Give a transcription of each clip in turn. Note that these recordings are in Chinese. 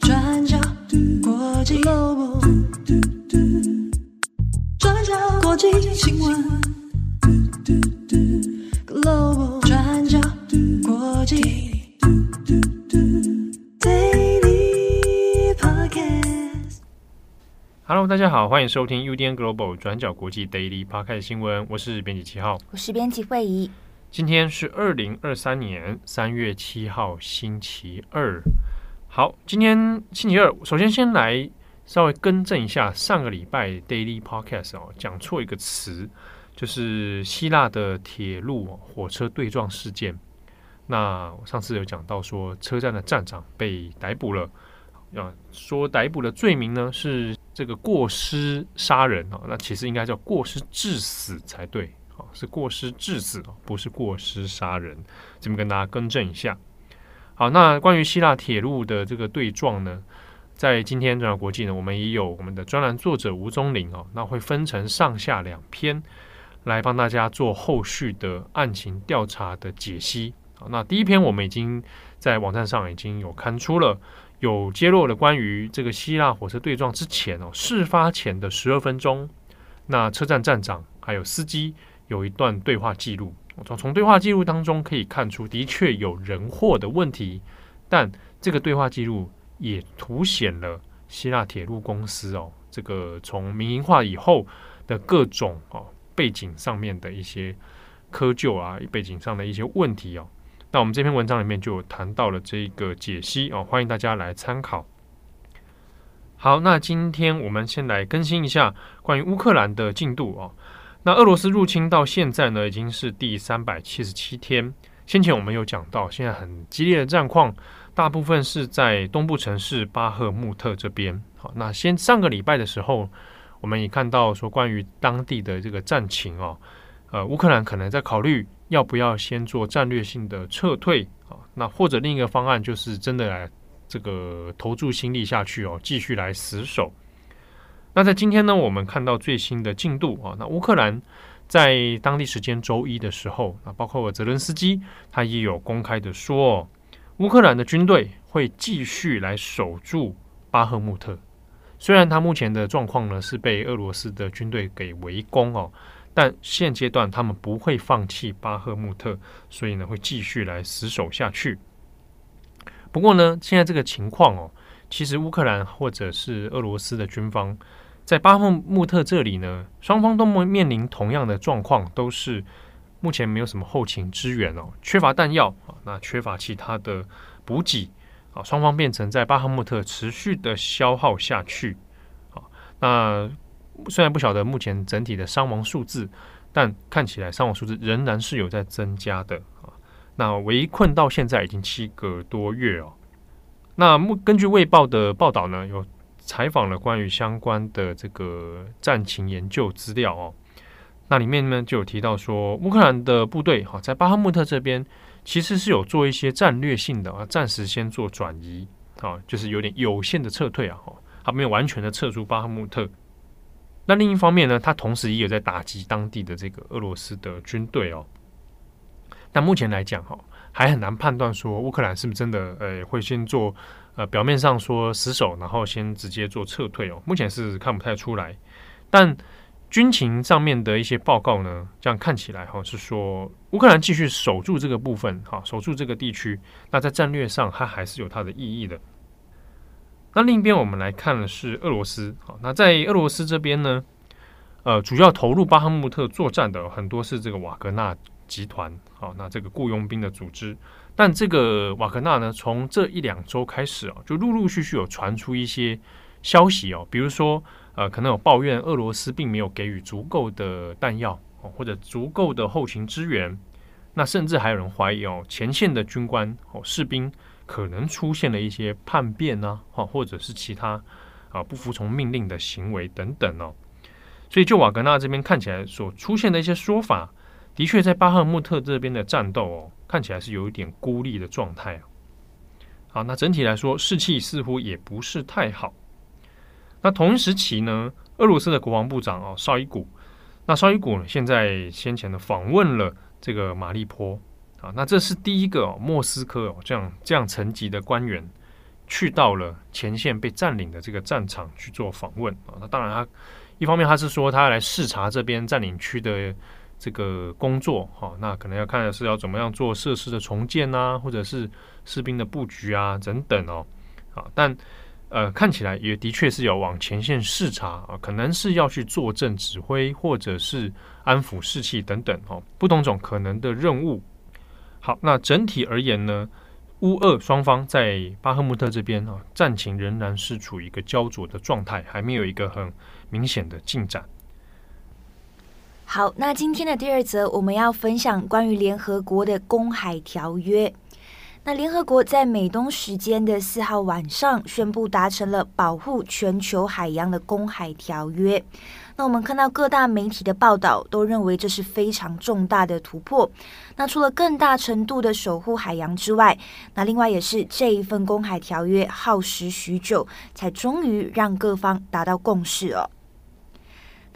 转角国际 Global，转角国际新闻 Global，转角国际 Daily Podcast。Hello，大家好，欢迎收听 UDN Global 转角国际 Daily Podcast 新闻，我是编辑七号，我是编辑慧仪。今天是二零二三年三月七号，星期二。好，今天星期二，首先先来稍微更正一下上个礼拜 Daily Podcast 哦，讲错一个词，就是希腊的铁路火车对撞事件。那我上次有讲到说，车站的站长被逮捕了，啊，说逮捕的罪名呢是这个过失杀人啊，那其实应该叫过失致死才对。是过失致死，不是过失杀人。这边跟大家更正一下。好，那关于希腊铁路的这个对撞呢，在今天转角国际呢，我们也有我们的专栏作者吴宗林哦，那会分成上下两篇来帮大家做后续的案情调查的解析。好，那第一篇我们已经在网站上已经有刊出了，有揭露了关于这个希腊火车对撞之前哦，事发前的十二分钟，那车站站长还有司机。有一段对话记录，从从对话记录当中可以看出，的确有人祸的问题，但这个对话记录也凸显了希腊铁路公司哦，这个从民营化以后的各种哦背景上面的一些窠臼啊，背景上的一些问题哦。那我们这篇文章里面就谈到了这个解析哦，欢迎大家来参考。好，那今天我们先来更新一下关于乌克兰的进度哦。那俄罗斯入侵到现在呢，已经是第三百七十七天。先前我们有讲到，现在很激烈的战况，大部分是在东部城市巴赫穆特这边。好，那先上个礼拜的时候，我们也看到说，关于当地的这个战情哦，呃，乌克兰可能在考虑要不要先做战略性的撤退啊，那或者另一个方案就是真的来这个投注心力下去哦，继续来死守。那在今天呢，我们看到最新的进度啊。那乌克兰在当地时间周一的时候，啊，包括泽伦斯基，他也有公开的说，乌克兰的军队会继续来守住巴赫穆特。虽然他目前的状况呢是被俄罗斯的军队给围攻哦，但现阶段他们不会放弃巴赫穆特，所以呢会继续来死守下去。不过呢，现在这个情况哦，其实乌克兰或者是俄罗斯的军方。在巴赫穆特这里呢，双方都面临同样的状况，都是目前没有什么后勤支援哦，缺乏弹药啊，那缺乏其他的补给啊，双方变成在巴赫穆特持续的消耗下去啊。那虽然不晓得目前整体的伤亡数字，但看起来伤亡数字仍然是有在增加的啊。那围困到现在已经七个多月哦。那目根据卫报的报道呢，有。采访了关于相关的这个战情研究资料哦，那里面呢就有提到说，乌克兰的部队哈在巴赫穆特这边其实是有做一些战略性的啊，暂时先做转移啊，就是有点有限的撤退啊，哈，还没有完全的撤出巴赫穆特。那另一方面呢，他同时也有在打击当地的这个俄罗斯的军队哦。但目前来讲哈，还很难判断说乌克兰是不是真的呃会先做。呃，表面上说死守，然后先直接做撤退哦，目前是看不太出来。但军情上面的一些报告呢，这样看起来哈是说乌克兰继续守住这个部分，哈，守住这个地区，那在战略上它还是有它的意义的。那另一边我们来看的是俄罗斯，好，那在俄罗斯这边呢，呃，主要投入巴赫穆特作战的很多是这个瓦格纳集团，好，那这个雇佣兵的组织。但这个瓦格纳呢，从这一两周开始啊，就陆陆续续有传出一些消息哦，比如说呃，可能有抱怨俄罗斯并没有给予足够的弹药哦，或者足够的后勤支援。那甚至还有人怀疑哦，前线的军官哦士兵可能出现了一些叛变呢，哈，或者是其他啊不服从命令的行为等等哦。所以就瓦格纳这边看起来所出现的一些说法，的确在巴赫穆特这边的战斗哦。看起来是有一点孤立的状态啊。好，那整体来说士气似乎也不是太好。那同时期呢，俄罗斯的国防部长哦，绍伊古，那绍伊古呢，现在先前的访问了这个马利坡啊，那这是第一个，莫斯科哦这样这样层级的官员去到了前线被占领的这个战场去做访问啊。那当然，他一方面他是说他来视察这边占领区的这个工作哈，那可能要看是要怎么样做设施的重建啊，或者是士兵的布局啊等等哦。啊，但呃看起来也的确是有往前线视察啊，可能是要去坐镇指挥或者是安抚士气等等哦，不同种可能的任务。好，那整体而言呢，乌俄双方在巴赫穆特这边啊，战情仍然是处于一个焦灼的状态，还没有一个很明显的进展。好，那今天的第二则我们要分享关于联合国的公海条约。那联合国在美东时间的四号晚上宣布达成了保护全球海洋的公海条约。那我们看到各大媒体的报道都认为这是非常重大的突破。那除了更大程度的守护海洋之外，那另外也是这一份公海条约耗时许久，才终于让各方达到共识哦。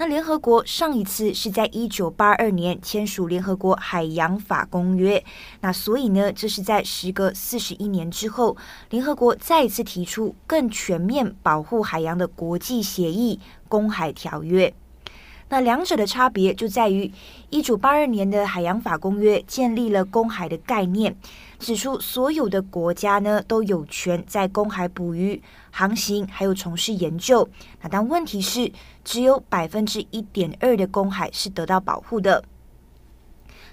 那联合国上一次是在一九八二年签署联合国海洋法公约，那所以呢，这是在时隔四十一年之后，联合国再一次提出更全面保护海洋的国际协议——公海条约。那两者的差别就在于，一九八二年的海洋法公约建立了公海的概念，指出所有的国家呢都有权在公海捕鱼、航行，还有从事研究。那但问题是，只有百分之一点二的公海是得到保护的。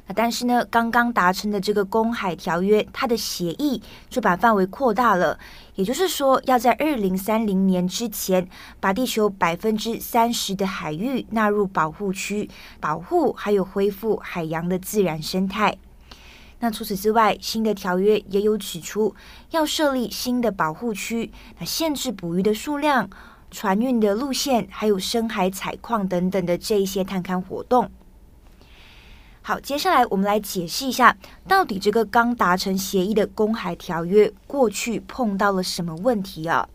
那但是呢，刚刚达成的这个公海条约，它的协议就把范围扩大了，也就是说，要在二零三零年之前，把地球百分之三十的海域纳入保护区，保护还有恢复海洋的自然生态。那除此之外，新的条约也有指出，要设立新的保护区，那限制捕鱼的数量、船运的路线，还有深海采矿等等的这一些探勘活动。好，接下来我们来解释一下，到底这个刚达成协议的公海条约过去碰到了什么问题啊？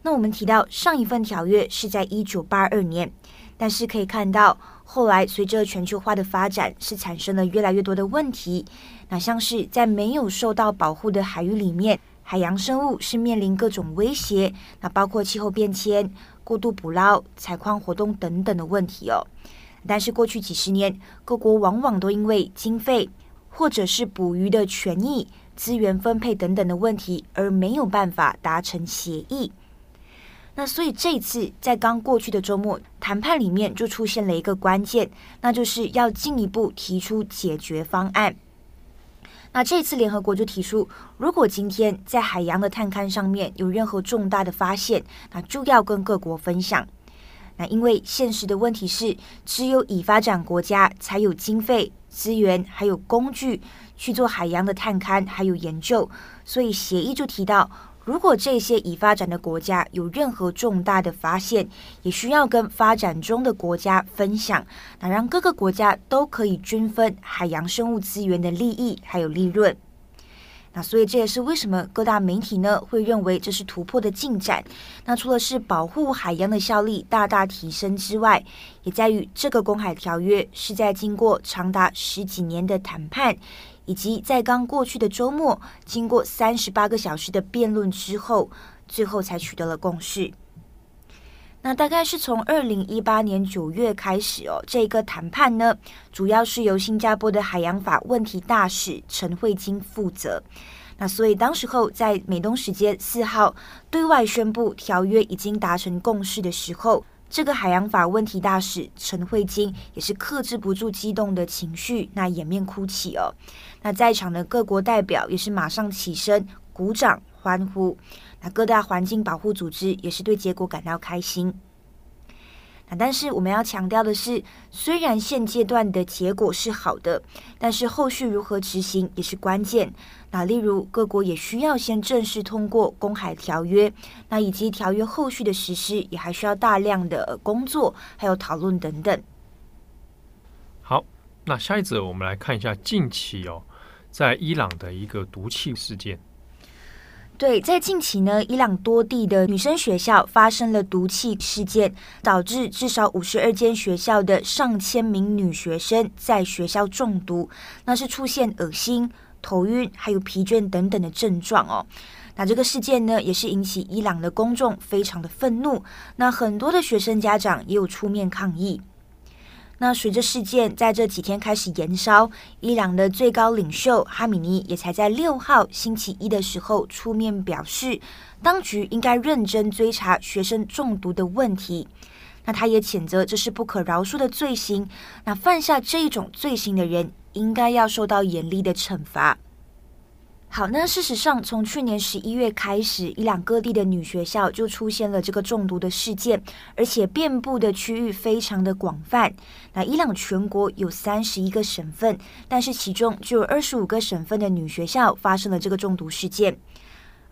那我们提到上一份条约是在一九八二年，但是可以看到后来随着全球化的发展，是产生了越来越多的问题。那像是在没有受到保护的海域里面，海洋生物是面临各种威胁，那包括气候变迁、过度捕捞、采矿活动等等的问题哦。但是过去几十年，各国往往都因为经费或者是捕鱼的权益、资源分配等等的问题，而没有办法达成协议。那所以这次在刚过去的周末谈判里面，就出现了一个关键，那就是要进一步提出解决方案。那这次联合国就提出，如果今天在海洋的探勘上面有任何重大的发现，那就要跟各国分享。那因为现实的问题是，只有已发展国家才有经费、资源还有工具去做海洋的探勘还有研究，所以协议就提到，如果这些已发展的国家有任何重大的发现，也需要跟发展中的国家分享，那让各个国家都可以均分海洋生物资源的利益还有利润。那所以这也是为什么各大媒体呢会认为这是突破的进展。那除了是保护海洋的效力大大提升之外，也在于这个公海条约是在经过长达十几年的谈判，以及在刚过去的周末经过三十八个小时的辩论之后，最后才取得了共识。那大概是从二零一八年九月开始哦，这个谈判呢，主要是由新加坡的海洋法问题大使陈慧晶负责。那所以当时候在美东时间四号对外宣布条约已经达成共识的时候，这个海洋法问题大使陈慧晶也是克制不住激动的情绪，那掩面哭泣哦。那在场的各国代表也是马上起身鼓掌欢呼。那各大环境保护组织也是对结果感到开心。那但是我们要强调的是，虽然现阶段的结果是好的，但是后续如何执行也是关键。那例如各国也需要先正式通过公海条约，那以及条约后续的实施也还需要大量的工作，还有讨论等等。好，那下一则我们来看一下近期哦，在伊朗的一个毒气事件。对，在近期呢，伊朗多地的女生学校发生了毒气事件，导致至少五十二间学校的上千名女学生在学校中毒，那是出现恶心、头晕还有疲倦等等的症状哦。那这个事件呢，也是引起伊朗的公众非常的愤怒，那很多的学生家长也有出面抗议。那随着事件在这几天开始延烧，伊朗的最高领袖哈米尼也才在六号星期一的时候出面表示，当局应该认真追查学生中毒的问题。那他也谴责这是不可饶恕的罪行，那犯下这种罪行的人应该要受到严厉的惩罚。好，那事实上，从去年十一月开始，伊朗各地的女学校就出现了这个中毒的事件，而且遍布的区域非常的广泛。那伊朗全国有三十一个省份，但是其中就有二十五个省份的女学校发生了这个中毒事件。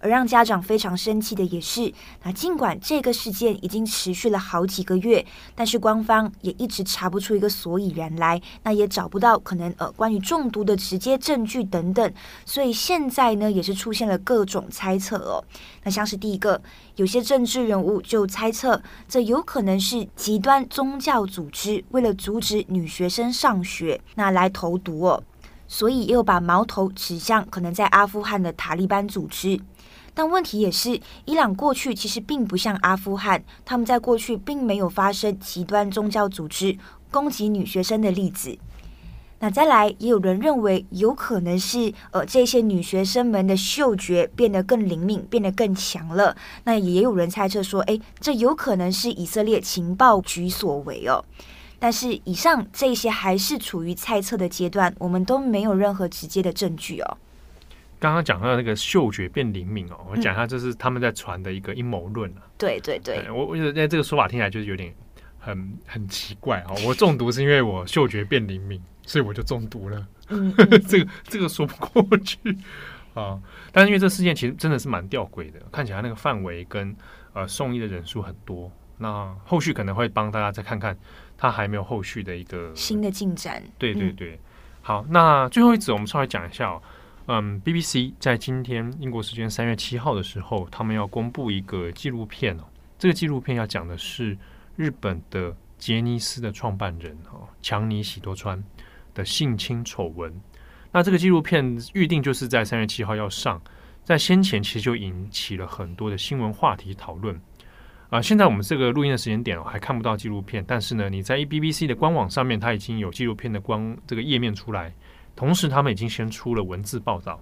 而让家长非常生气的也是，那尽管这个事件已经持续了好几个月，但是官方也一直查不出一个所以然来，那也找不到可能呃关于中毒的直接证据等等，所以现在呢也是出现了各种猜测哦。那像是第一个，有些政治人物就猜测，这有可能是极端宗教组织为了阻止女学生上学，那来投毒哦，所以又把矛头指向可能在阿富汗的塔利班组织。但问题也是，伊朗过去其实并不像阿富汗，他们在过去并没有发生极端宗教组织攻击女学生的例子。那再来，也有人认为有可能是，呃，这些女学生们的嗅觉变得更灵敏，变得更强了。那也有人猜测说，哎，这有可能是以色列情报局所为哦。但是以上这些还是处于猜测的阶段，我们都没有任何直接的证据哦。刚刚讲到那个嗅觉变灵敏哦，我讲一下，这是他们在传的一个阴谋论啊。对对对，我我觉得这个说法听起来就是有点很很奇怪哦。我中毒是因为我嗅觉变灵敏，所以我就中毒了。嗯嗯 这个这个说不过去啊。但是因为这事件其实真的是蛮吊诡的，看起来那个范围跟呃送医的人数很多。那后续可能会帮大家再看看，他还没有后续的一个新的进展。对对对，嗯、好，那最后一则我们稍微讲一下哦。嗯，BBC 在今天英国时间三月七号的时候，他们要公布一个纪录片哦。这个纪录片要讲的是日本的杰尼斯的创办人哦，强尼喜多川的性侵丑闻。那这个纪录片预定就是在三月七号要上，在先前其实就引起了很多的新闻话题讨论啊。现在我们这个录音的时间点哦，还看不到纪录片，但是呢，你在 BBC 的官网上面，它已经有纪录片的光这个页面出来。同时，他们已经先出了文字报道。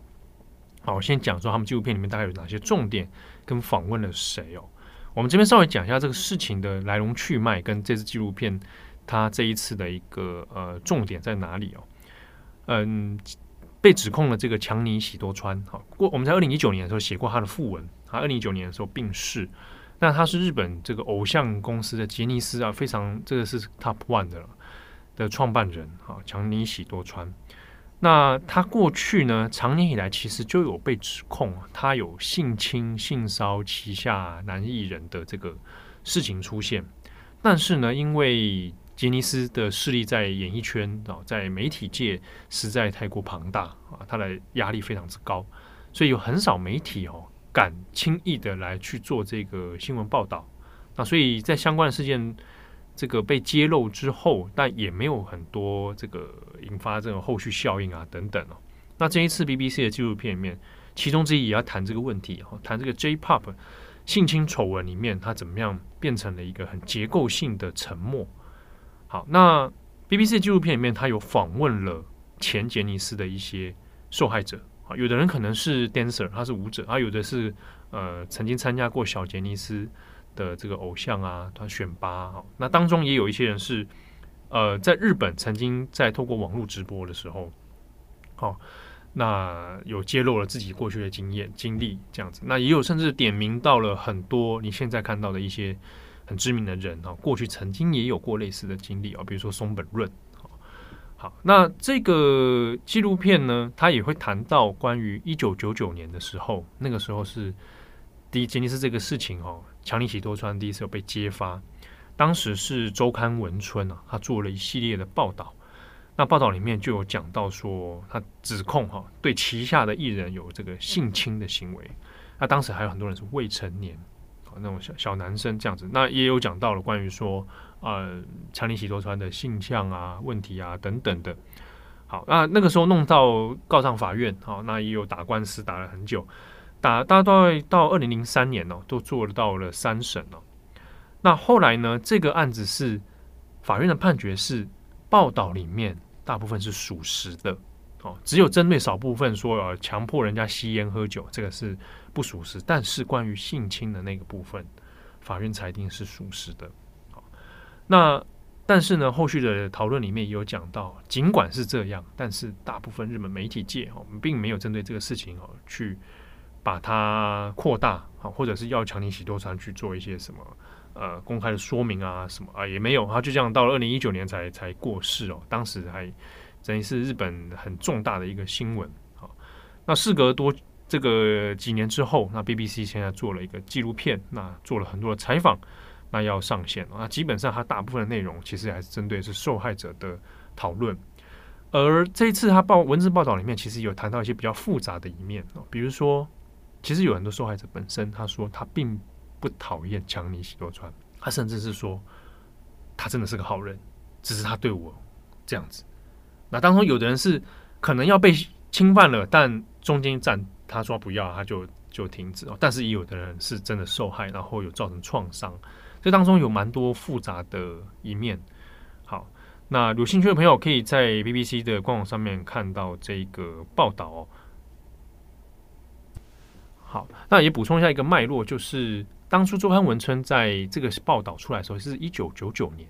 好，我先讲说他们纪录片里面大概有哪些重点，跟访问了谁哦。我们这边稍微讲一下这个事情的来龙去脉，跟这次纪录片它这一次的一个呃重点在哪里哦。嗯，被指控的这个强尼喜多川，好，过我们在二零一九年的时候写过他的訃闻，他二零一九年的时候病逝。那他是日本这个偶像公司的杰尼斯啊，非常这个是 top one 的的创办人啊，强尼喜多川。那他过去呢，长年以来其实就有被指控，他有性侵、性骚旗下男艺人的这个事情出现。但是呢，因为杰尼斯的势力在演艺圈啊，在媒体界实在太过庞大啊，他的压力非常之高，所以有很少媒体哦敢轻易的来去做这个新闻报道。那所以在相关的事件。这个被揭露之后，但也没有很多这个引发这种后续效应啊等等哦。那这一次 BBC 的纪录片里面，其中之一也要谈这个问题哈，谈这个 J-Pop 性侵丑闻里面，它怎么样变成了一个很结构性的沉默。好，那 BBC 纪录片里面，它有访问了前杰尼斯的一些受害者啊，有的人可能是 dancer，他是舞者啊，有的是呃曾经参加过小杰尼斯。的这个偶像啊，他选拔，那当中也有一些人是，呃，在日本曾经在透过网络直播的时候，好，那有揭露了自己过去的经验经历这样子，那也有甚至点名到了很多你现在看到的一些很知名的人啊，过去曾经也有过类似的经历啊，比如说松本润，好，那这个纪录片呢，他也会谈到关于一九九九年的时候，那个时候是第一杰尼斯这个事情哦。强尼喜多川第一次有被揭发，当时是周刊文春啊，他做了一系列的报道。那报道里面就有讲到说，他指控哈对旗下的艺人有这个性侵的行为。那当时还有很多人是未成年，那种小小男生这样子。那也有讲到了关于说，呃，强尼喜多川的性向啊、问题啊等等的。好，那那个时候弄到告上法院，好，那也有打官司打了很久，打大概到二零零三年哦，都做到了三审哦。那后来呢，这个案子是法院的判决是报道里面大部分是属实的哦，只有针对少部分说呃强迫人家吸烟喝酒，这个是不属实。但是关于性侵的那个部分，法院裁定是属实的。好，那。但是呢，后续的讨论里面也有讲到，尽管是这样，但是大部分日本媒体界哦，并没有针对这个事情哦，去把它扩大好，或者是要强尼喜多川去做一些什么呃公开的说明啊什么啊，也没有，他就这样到了二零一九年才才过世哦，当时还等于是日本很重大的一个新闻。好，那事隔多这个几年之后，那 BBC 现在做了一个纪录片，那做了很多的采访。那要上线，那基本上它大部分的内容其实还是针对是受害者的讨论，而这一次他报文字报道里面其实有谈到一些比较复杂的一面，比如说，其实有很多受害者本身他说他并不讨厌强尼喜多川，他甚至是说他真的是个好人，只是他对我这样子。那当中有的人是可能要被侵犯了，但中间站他说不要，他就就停止哦。但是也有的人是真的受害，然后有造成创伤。这当中有蛮多复杂的一面。好，那有兴趣的朋友可以在 BBC 的官网上面看到这个报道哦。好，那也补充一下一个脉络，就是当初周刊文春在这个报道出来的时候，是一九九九年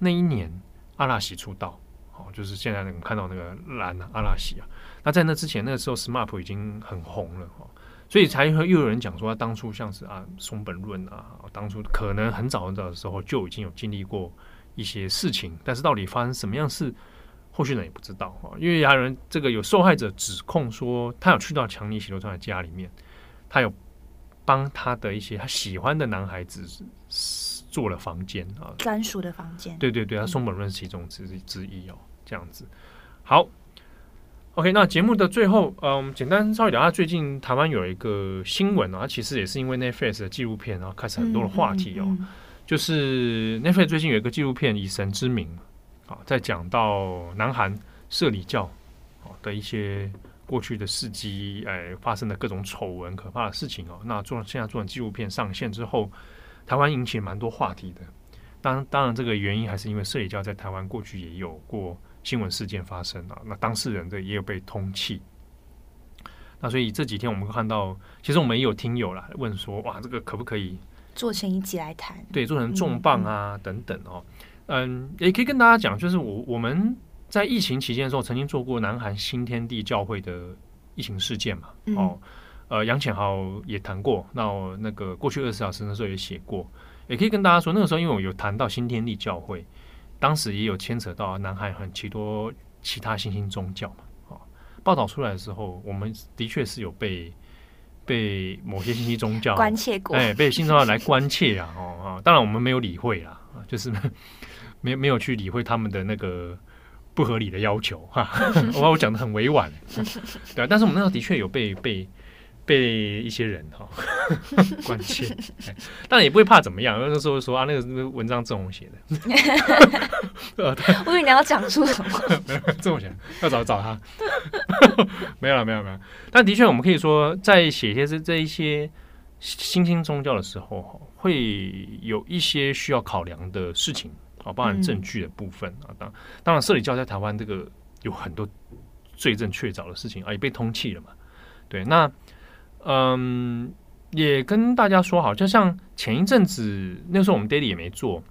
那一年，阿拉西出道，好，就是现在我们看到那个蓝啊阿拉西啊。那在那之前，那个时候 SMAP 已经很红了哈。所以才会又有人讲说，他当初像是啊松本润啊，当初可能很早很早的时候就已经有经历过一些事情，但是到底发生什么样事，后续人也不知道啊。因为还有人这个有受害者指控说，他有去到强尼喜多川的家里面，他有帮他的一些他喜欢的男孩子做了房间啊，专属的房间。对对对，他松本润是其中之之一哦，这样子好。OK，那节目的最后，嗯，简单稍微聊一下最近台湾有一个新闻啊，其实也是因为 Netflix 的纪录片，然后开始很多的话题哦。嗯嗯嗯、就是 Netflix 最近有一个纪录片《以神之名》啊，在讲到南韩社里教的一些过去的事迹，哎，发生的各种丑闻、可怕的事情哦。那做现在做成纪录片上线之后，台湾引起蛮多话题的。当当然，这个原因还是因为摄理教在台湾过去也有过。新闻事件发生啊，那当事人的也有被通气。那所以这几天我们看到，其实我们也有听友啦问说，哇，这个可不可以做成一集来谈？对，做成重磅啊、嗯、等等哦。嗯，也可以跟大家讲，就是我我们在疫情期间的时候，曾经做过南韩新天地教会的疫情事件嘛。嗯、哦，呃，杨浅豪也谈过，那我那个过去二十小时的时候也写过，也可以跟大家说，那个时候因为我有谈到新天地教会。当时也有牵扯到南韩很其多其他新兴宗教嘛，哦，报道出来的时候，我们的确是有被被某些新兴宗教关切过，哎，被新宗教来关切啊，哦啊，当然我们没有理会啦，就是 没没有去理会他们的那个不合理的要求哈，我我讲的很委婉，对啊，但是我们那时候的确有被被。被一些人哈 关切，当然也不会怕怎么样。那时候说啊，那个文章郑红写的，我以为你要讲出什么？没有郑红写，要找找他。没有了，没有，没有。但的确，我们可以说，在写一些这这一些新兴宗教的时候，会有一些需要考量的事情啊，包含证据的部分啊。当当然，社里教在台湾这个有很多罪证确凿的事情啊，也被通缉了嘛。对，那。嗯，也跟大家说好，就像前一阵子那时候我们 Daily 也没做，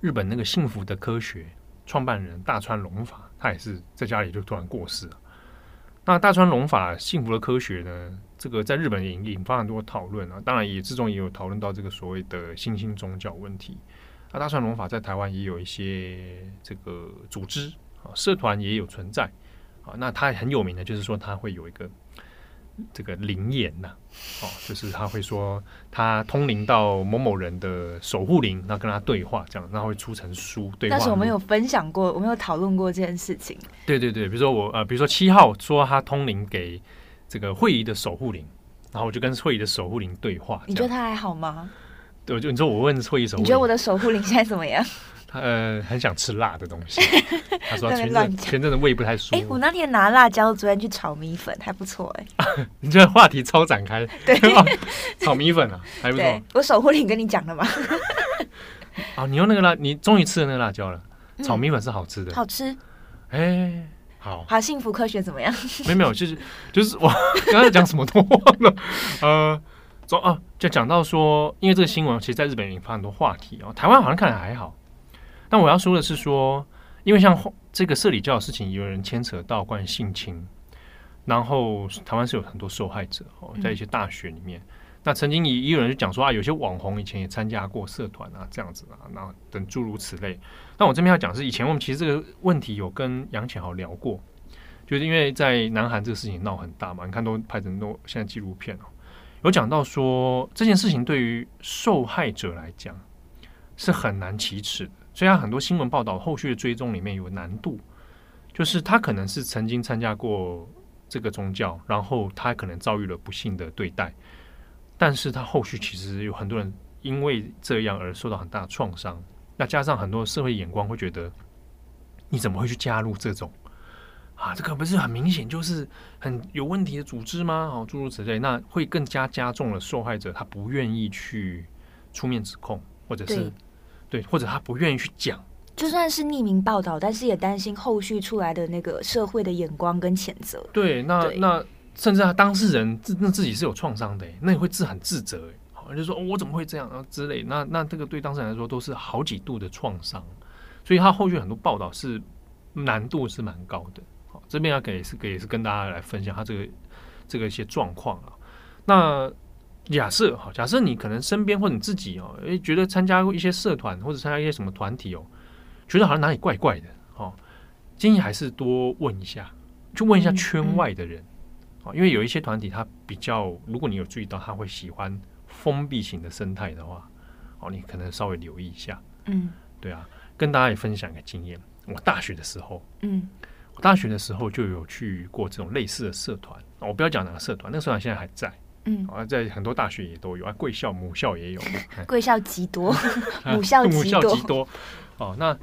日本那个幸福的科学创办人大川隆法，他也是在家里就突然过世了。那大川隆法幸福的科学呢，这个在日本也引发很多讨论啊，当然也之中也有讨论到这个所谓的新兴宗教问题。那大川龙法在台湾也有一些这个组织啊，社团也有存在啊。那他很有名的，就是说他会有一个。这个灵言呐，哦，就是他会说他通灵到某某人的守护灵，然后跟他对话，这样，然后会出成书。对，但是我们有分享过，我们有讨论过这件事情。对对对，比如说我呃，比如说七号说他通灵给这个惠仪的守护灵，然后我就跟慧仪的守护灵对话。你觉得他还好吗？对，就你说我问慧仪守护灵，你觉得我的守护灵现在怎么样？他呃很想吃辣的东西，他说他前阵前阵的胃不太舒服。哎，我那天拿辣椒昨天去炒米粉，还不错哎。你这话题超展开，对，炒米粉啊，还不错。我守护灵跟你讲了吗？啊，你用那个辣，你终于吃了那个辣椒了。炒米粉是好吃的，好吃。哎，好，好，幸福科学怎么样？没有没有，就是就是我刚才讲什么都忘了。呃，说啊，就讲到说，因为这个新闻其实在日本引发很多话题啊，台湾好像看来还好。但我要说的是说，因为像这个社里教的事情，有人牵扯到关于性侵，然后台湾是有很多受害者哦，在一些大学里面。那曾经也也有人就讲说啊，有些网红以前也参加过社团啊，这样子啊，那等诸如此类。那我这边要讲是，以前我们其实这个问题有跟杨浅豪聊过，就是因为在南韩这个事情闹很大嘛，你看都拍成都现在纪录片哦，有讲到说这件事情对于受害者来讲是很难启齿的。所以，他很多新闻报道后续的追踪里面有难度，就是他可能是曾经参加过这个宗教，然后他可能遭遇了不幸的对待，但是他后续其实有很多人因为这样而受到很大的创伤。那加上很多社会眼光会觉得，你怎么会去加入这种啊？这个不是很明显就是很有问题的组织吗？哦，诸如此类，那会更加加重了受害者他不愿意去出面指控，或者是。对，或者他不愿意去讲，就算是匿名报道，但是也担心后续出来的那个社会的眼光跟谴责。对，那对那甚至他当事人自那自己是有创伤的，那也会自很自责，好，就说、哦、我怎么会这样啊之类。那那这个对当事人来说都是好几度的创伤，所以他后续很多报道是难度是蛮高的。好，这边要给是给也是跟大家来分享他这个这个一些状况啊。那。假设哈，假设你可能身边或者你自己哦，诶，觉得参加过一些社团或者参加一些什么团体哦，觉得好像哪里怪怪的哦，建议还是多问一下，去问一下圈外的人啊，因为有一些团体他比较，如果你有注意到，他会喜欢封闭型的生态的话，哦，你可能稍微留意一下。嗯，对啊，跟大家也分享一个经验，我大学的时候，嗯，我大学的时候就有去过这种类似的社团，我不要讲哪个社团，那个社团现在还在。嗯，啊，在很多大学也都有啊，贵校、母校也有，贵校极多，母校母校极多。哦，那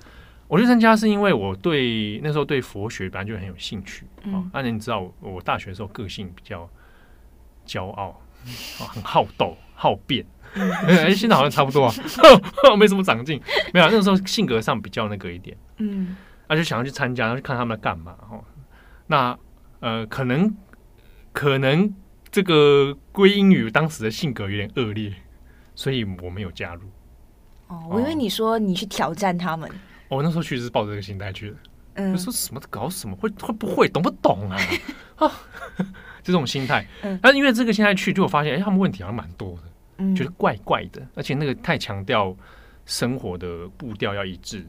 我去参加是因为我对那时候对佛学本来就很有兴趣。嗯，那你知道我我大学的时候个性比较骄傲，哦，很好斗、好辩。哎，现在好像差不多啊，没什么长进。没有，那个时候性格上比较那个一点。嗯，那就想要去参加，然后去看他们在干嘛。哦，那呃，可能可能。这个归因于当时的性格有点恶劣，所以我没有加入。哦，我以为你说你去挑战他们。哦，我那时候确实是抱着这个心态去的。嗯，说什么搞什么，会会不会懂不懂啊？啊，这种心态。嗯，但因为这个心态去，就我发现，哎，他们问题好像蛮多的，嗯，觉得怪怪的，而且那个太强调生活的步调要一致。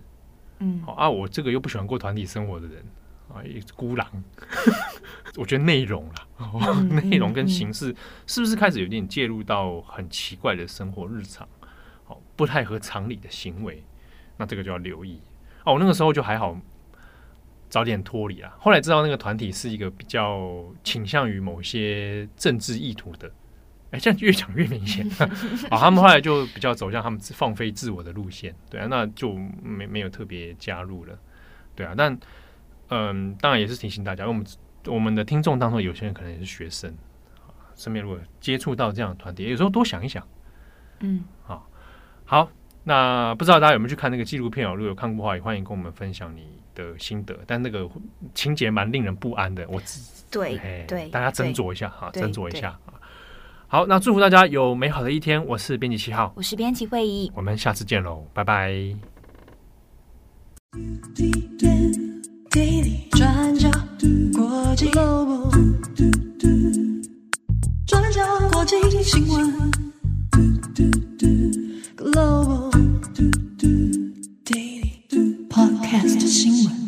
嗯，好啊，我这个又不喜欢过团体生活的人。啊，孤狼，我觉得内容啦，内容跟形式是不是开始有点介入到很奇怪的生活日常，好，不太合常理的行为，那这个就要留意。哦，我那个时候就还好，早点脱离啊。后来知道那个团体是一个比较倾向于某些政治意图的，哎，这样越讲越明显。啊，他们后来就比较走向他们放飞自我的路线，对啊，那就没没有特别加入了，对啊，但。嗯，当然也是提醒大家，我们我们的听众当中有些人可能也是学生啊，身边如果接触到这样的团体，有时候多想一想，嗯，好，好，那不知道大家有没有去看那个纪录片哦？如果有看过的话，也欢迎跟我们分享你的心得。但那个情节蛮令人不安的，我对对，对大家斟酌一下哈，斟酌一下啊。好，那祝福大家有美好的一天。我是编辑七号，我是编辑会议，我们下次见喽，拜拜。转角国际新闻，Global Podcast 新闻。